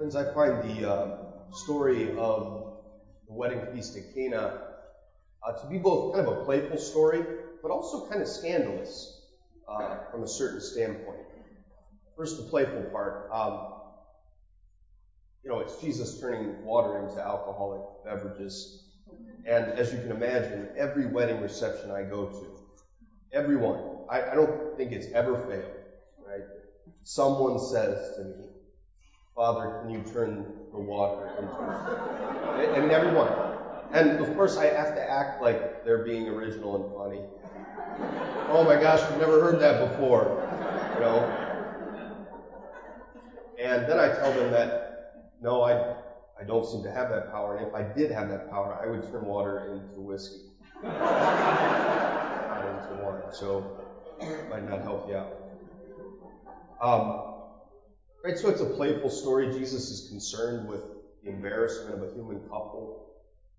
Friends, I find the uh, story of the wedding feast at Cana uh, to be both kind of a playful story, but also kind of scandalous uh, from a certain standpoint. First, the playful part. Um, you know, it's Jesus turning water into alcoholic beverages. And as you can imagine, every wedding reception I go to, everyone, I, I don't think it's ever failed, right? Someone says to me, Father, can you turn the water into I mean, everyone. And of course, I have to act like they're being original and funny. Oh my gosh, we've never heard that before. You know? And then I tell them that, no, I, I don't seem to have that power. And if I did have that power, I would turn water into whiskey. not into wine. So, might not help you out. Um, Right, so it's a playful story. Jesus is concerned with the embarrassment of a human couple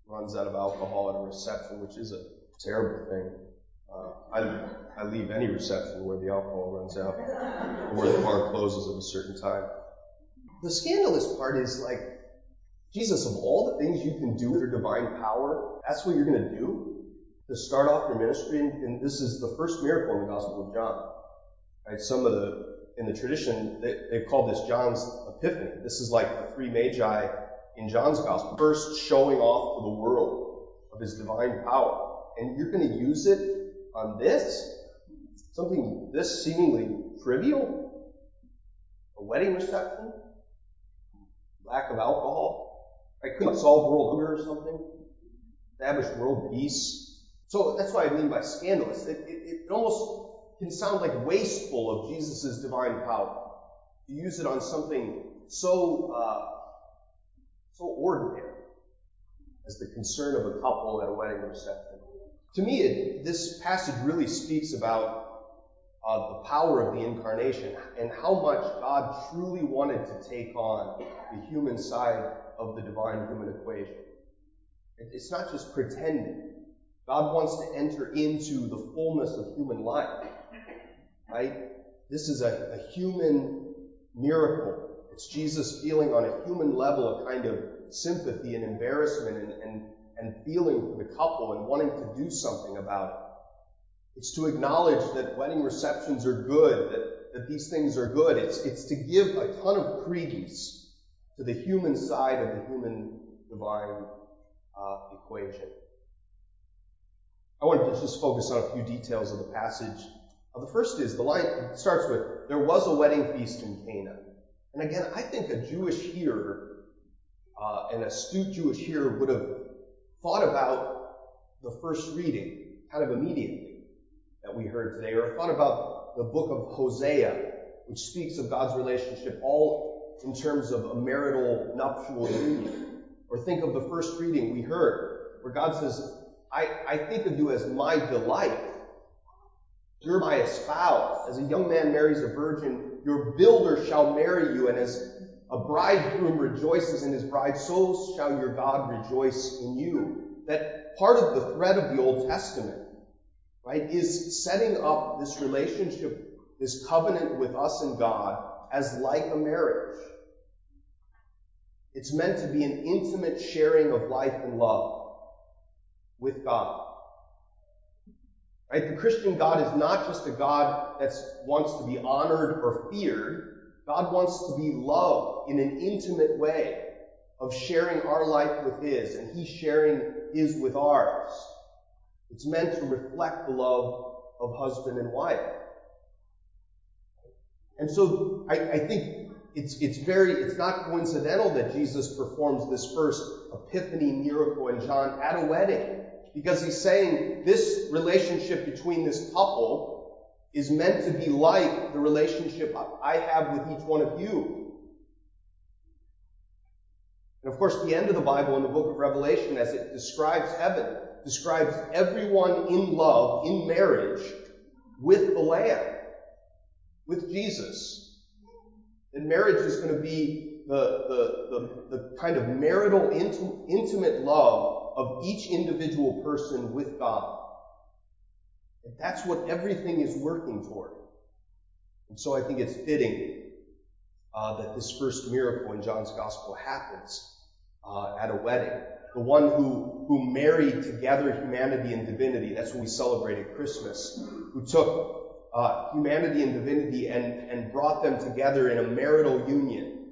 runs out of alcohol at a reception, which is a terrible thing. Uh, I, I leave any reception where the alcohol runs out, or where the bar closes at a certain time. The scandalous part is like, Jesus, of all the things you can do with your divine power, that's what you're going to do to start off your ministry. And, and this is the first miracle in the Gospel of John. Right? Some of the in the tradition, they, they call this John's Epiphany. This is like the three magi in John's gospel. First showing off to the world of his divine power. And you're going to use it on this? Something this seemingly trivial? A wedding reception? Lack of alcohol? I couldn't solve world hunger or something? Establish world peace? So that's what I mean by scandalous. It, it, it almost can sound like wasteful of Jesus' divine power. To use it on something so, uh, so ordinary as the concern of a couple at a wedding reception. To me, it, this passage really speaks about uh, the power of the incarnation and how much God truly wanted to take on the human side of the divine human equation. It's not just pretending. God wants to enter into the fullness of human life right? This is a, a human miracle. It's Jesus feeling on a human level a kind of sympathy and embarrassment and, and, and feeling for the couple and wanting to do something about it. It's to acknowledge that wedding receptions are good, that, that these things are good. It's, it's to give a ton of credence to the human side of the human divine uh, equation. I wanted to just focus on a few details of the passage the first is the line starts with, there was a wedding feast in Cana. And again, I think a Jewish hearer, uh, an astute Jewish hearer would have thought about the first reading kind of immediately that we heard today, or thought about the book of Hosea, which speaks of God's relationship all in terms of a marital nuptial union. Or think of the first reading we heard, where God says, I, I think of you as my delight you're my espoused. As a young man marries a virgin, your builder shall marry you, and as a bridegroom rejoices in his bride, so shall your God rejoice in you. That part of the thread of the Old Testament, right, is setting up this relationship, this covenant with us and God as like a marriage. It's meant to be an intimate sharing of life and love with God. Right? The Christian God is not just a God that wants to be honored or feared. God wants to be loved in an intimate way of sharing our life with His and He sharing His with ours. It's meant to reflect the love of husband and wife. And so I, I think it's, it's very, it's not coincidental that Jesus performs this first epiphany miracle in John at a wedding. Because he's saying this relationship between this couple is meant to be like the relationship I have with each one of you. And of course, the end of the Bible in the book of Revelation, as it describes heaven, describes everyone in love, in marriage, with the Lamb, with Jesus. And marriage is going to be the, the, the, the kind of marital, intimate love of each individual person with God. And that's what everything is working toward. And so I think it's fitting uh, that this first miracle in John's gospel happens uh, at a wedding. The one who, who married together humanity and divinity. That's what we celebrate at Christmas. Who took uh, humanity and divinity and, and brought them together in a marital union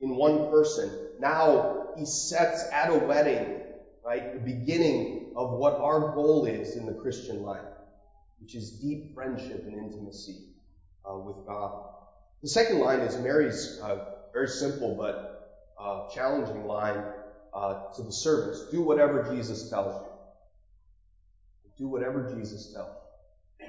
in one person. Now he sets at a wedding, right, the beginning of what our goal is in the Christian life, which is deep friendship and intimacy uh, with God. The second line is Mary's uh, very simple but uh, challenging line uh, to the servants. Do whatever Jesus tells you. Do whatever Jesus tells you.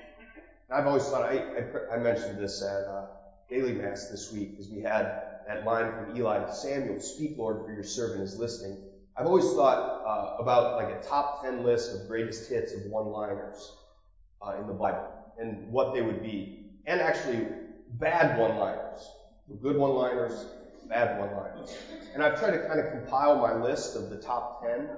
And I've always thought, I, I, I mentioned this at uh, Daily Mass this week because we had that line from Eli to Samuel, speak Lord for your servant is listening. I've always thought uh, about like a top 10 list of greatest hits of one-liners uh, in the Bible and what they would be. And actually bad one-liners. Good one-liners, bad one-liners. And I've tried to kind of compile my list of the top 10.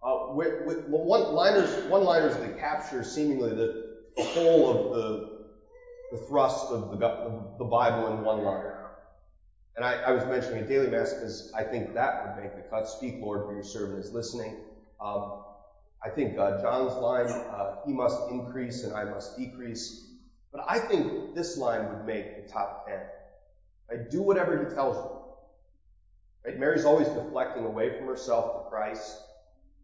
Uh, with, with one-liners, one-liners that capture seemingly the, the whole of the, the thrust of the, the Bible in one line. And I, I was mentioning a daily mass because I think that would make the cut. Speak, Lord, for your servant is listening. Um, I think uh, John's line, uh, he must increase and I must decrease. But I think this line would make the top ten. Right? Do whatever he tells you. Right? Mary's always deflecting away from herself to Christ.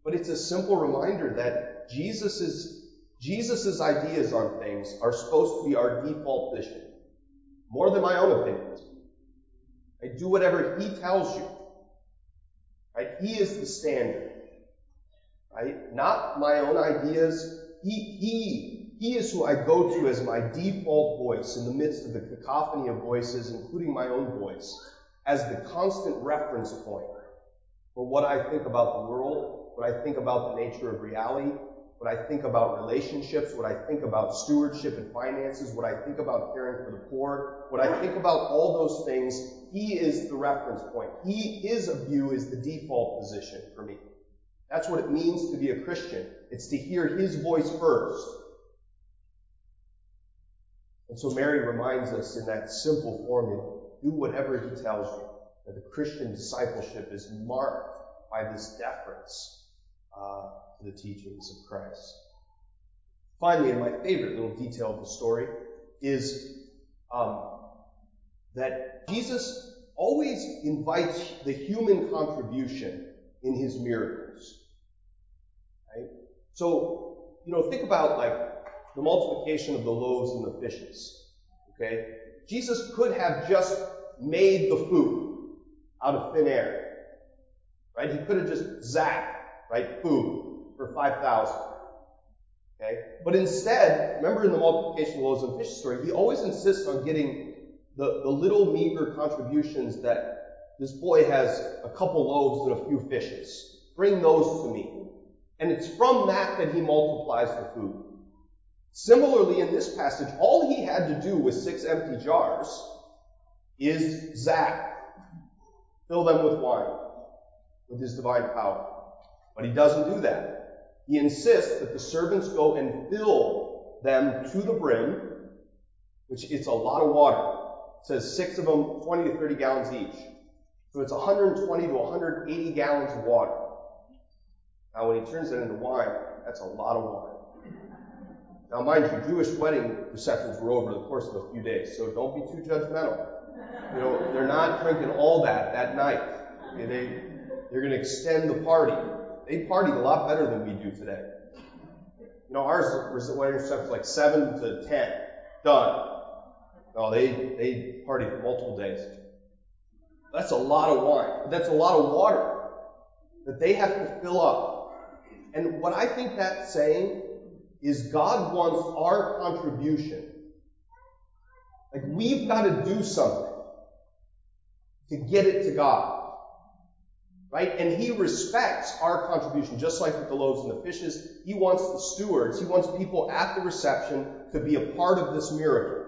But it's a simple reminder that Jesus's, Jesus's ideas on things are supposed to be our default vision. More than my own opinions. Right? Do whatever He tells you. Right? He is the standard. Right? Not my own ideas. He, he, he is who I go to as my default voice in the midst of the cacophony of voices, including my own voice, as the constant reference point for what I think about the world, what I think about the nature of reality, what I think about relationships, what I think about stewardship and finances, what I think about caring for the poor, what I think about all those things, he is the reference point. He, is his view is the default position for me. That's what it means to be a Christian. It's to hear his voice first. And so Mary reminds us in that simple formula, do whatever he tells you. That the Christian discipleship is marked by this deference. Uh, to the teachings of Christ. Finally, and my favorite little detail of the story is um, that Jesus always invites the human contribution in his miracles. Right? So, you know, think about like the multiplication of the loaves and the fishes. Okay? Jesus could have just made the food out of thin air. Right? He could have just zapped, right, food for 5,000. Okay? But instead, remember in the multiplication of loaves and fish story, he always insists on getting the, the little meager contributions that this boy has a couple loaves and a few fishes. Bring those to me. And it's from that that he multiplies the food. Similarly, in this passage, all he had to do with six empty jars is zap. Fill them with wine with his divine power. But he doesn't do that. He insists that the servants go and fill them to the brim, which it's a lot of water. It says six of them, 20 to 30 gallons each. So it's 120 to 180 gallons of water. Now when he turns that into wine, that's a lot of wine. Now mind you, Jewish wedding receptions were over the course of a few days, so don't be too judgmental. You know, they're not drinking all that that night. They, they're going to extend the party. They partied a lot better than we do today. You know, ours was reception like seven to ten. Done. No, they they partied for multiple days. That's a lot of wine. That's a lot of water that they have to fill up. And what I think that's saying is God wants our contribution. Like we've got to do something to get it to God. Right? And he respects our contribution, just like with the loaves and the fishes. He wants the stewards, he wants people at the reception to be a part of this miracle.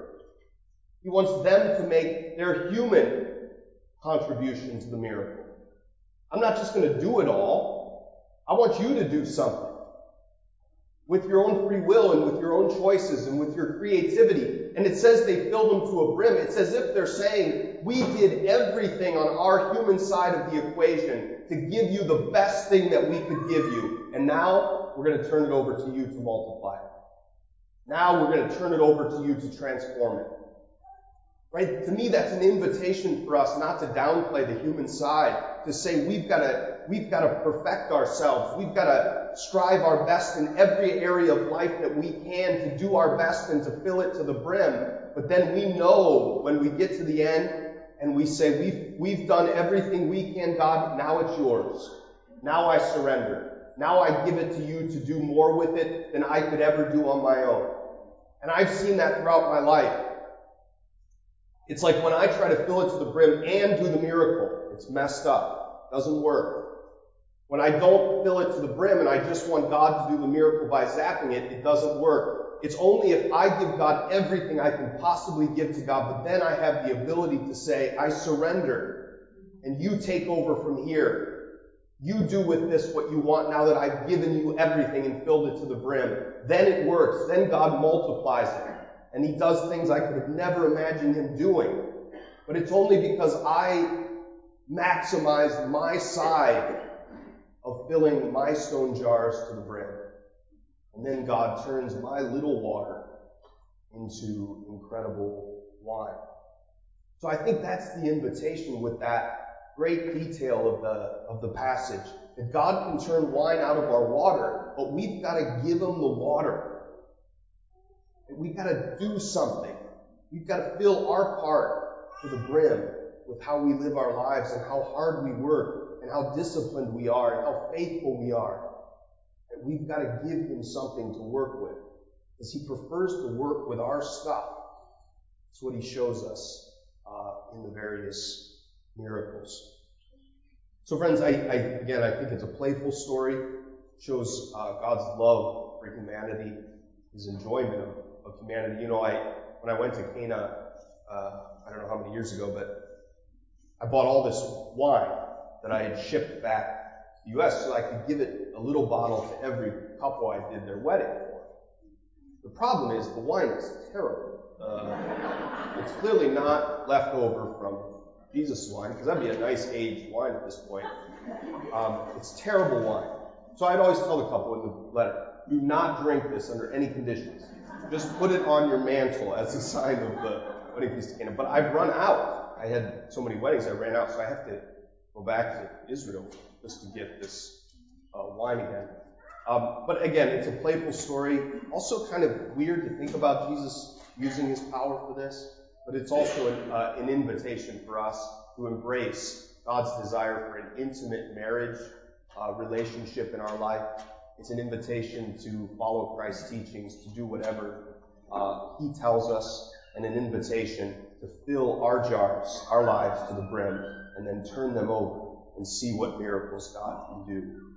He wants them to make their human contribution to the miracle. I'm not just going to do it all. I want you to do something with your own free will and with your own choices and with your creativity and it says they filled them to a brim. It's as if they're saying, we did everything on our human side of the equation to give you the best thing that we could give you. And now we're going to turn it over to you to multiply it. Now we're going to turn it over to you to transform it. Right? To me, that's an invitation for us not to downplay the human side, to say we've got to, we've got to perfect ourselves. We've got to strive our best in every area of life that we can to do our best and to fill it to the brim. But then we know when we get to the end and we say, we've, we've done everything we can, God, now it's yours. Now I surrender. Now I give it to you to do more with it than I could ever do on my own. And I've seen that throughout my life. It's like when I try to fill it to the brim and do the miracle, it's messed up. Doesn't work. When I don't fill it to the brim and I just want God to do the miracle by zapping it, it doesn't work. It's only if I give God everything I can possibly give to God, but then I have the ability to say, I surrender and you take over from here. You do with this what you want now that I've given you everything and filled it to the brim. Then it works. Then God multiplies it. And He does things I could have never imagined Him doing. But it's only because I maximize my side of filling my stone jars to the brim. And then God turns my little water into incredible wine. So I think that's the invitation with that great detail of the, of the passage. That God can turn wine out of our water, but we've got to give him the water. We've got to do something. We've got to fill our part to the brim with how we live our lives and how hard we work and how disciplined we are and how faithful we are. That we've got to give him something to work with. Because he prefers to work with our stuff. That's what he shows us uh, in the various miracles. So friends, I, I, again, I think it's a playful story. It shows uh, God's love for humanity, His enjoyment of, of, humanity. You know, I when I went to Cana, uh, I don't know how many years ago, but I bought all this wine that I had shipped back to the U.S. so I could give it a little bottle to every couple I did their wedding for. The problem is the wine is terrible. Uh, it's clearly not left over from Jesus wine, because that'd be a nice aged wine at this point. Um, it's terrible wine. So I'd always tell the couple in the letter, do not drink this under any conditions. Just put it on your mantle as a sign of the wedding feast of. But I've run out. I had so many weddings, I ran out, so I have to go back to Israel just to get this uh, wine again. Um, but again, it's a playful story. Also kind of weird to think about Jesus using his power for this, but it's also an, uh, an invitation for us to embrace God's desire for an intimate marriage uh, relationship in our life. It's an invitation to follow Christ's teachings, to do whatever uh, he tells us, and an invitation to fill our jars, our lives to the brim, and then turn them over and see what miracles God can do.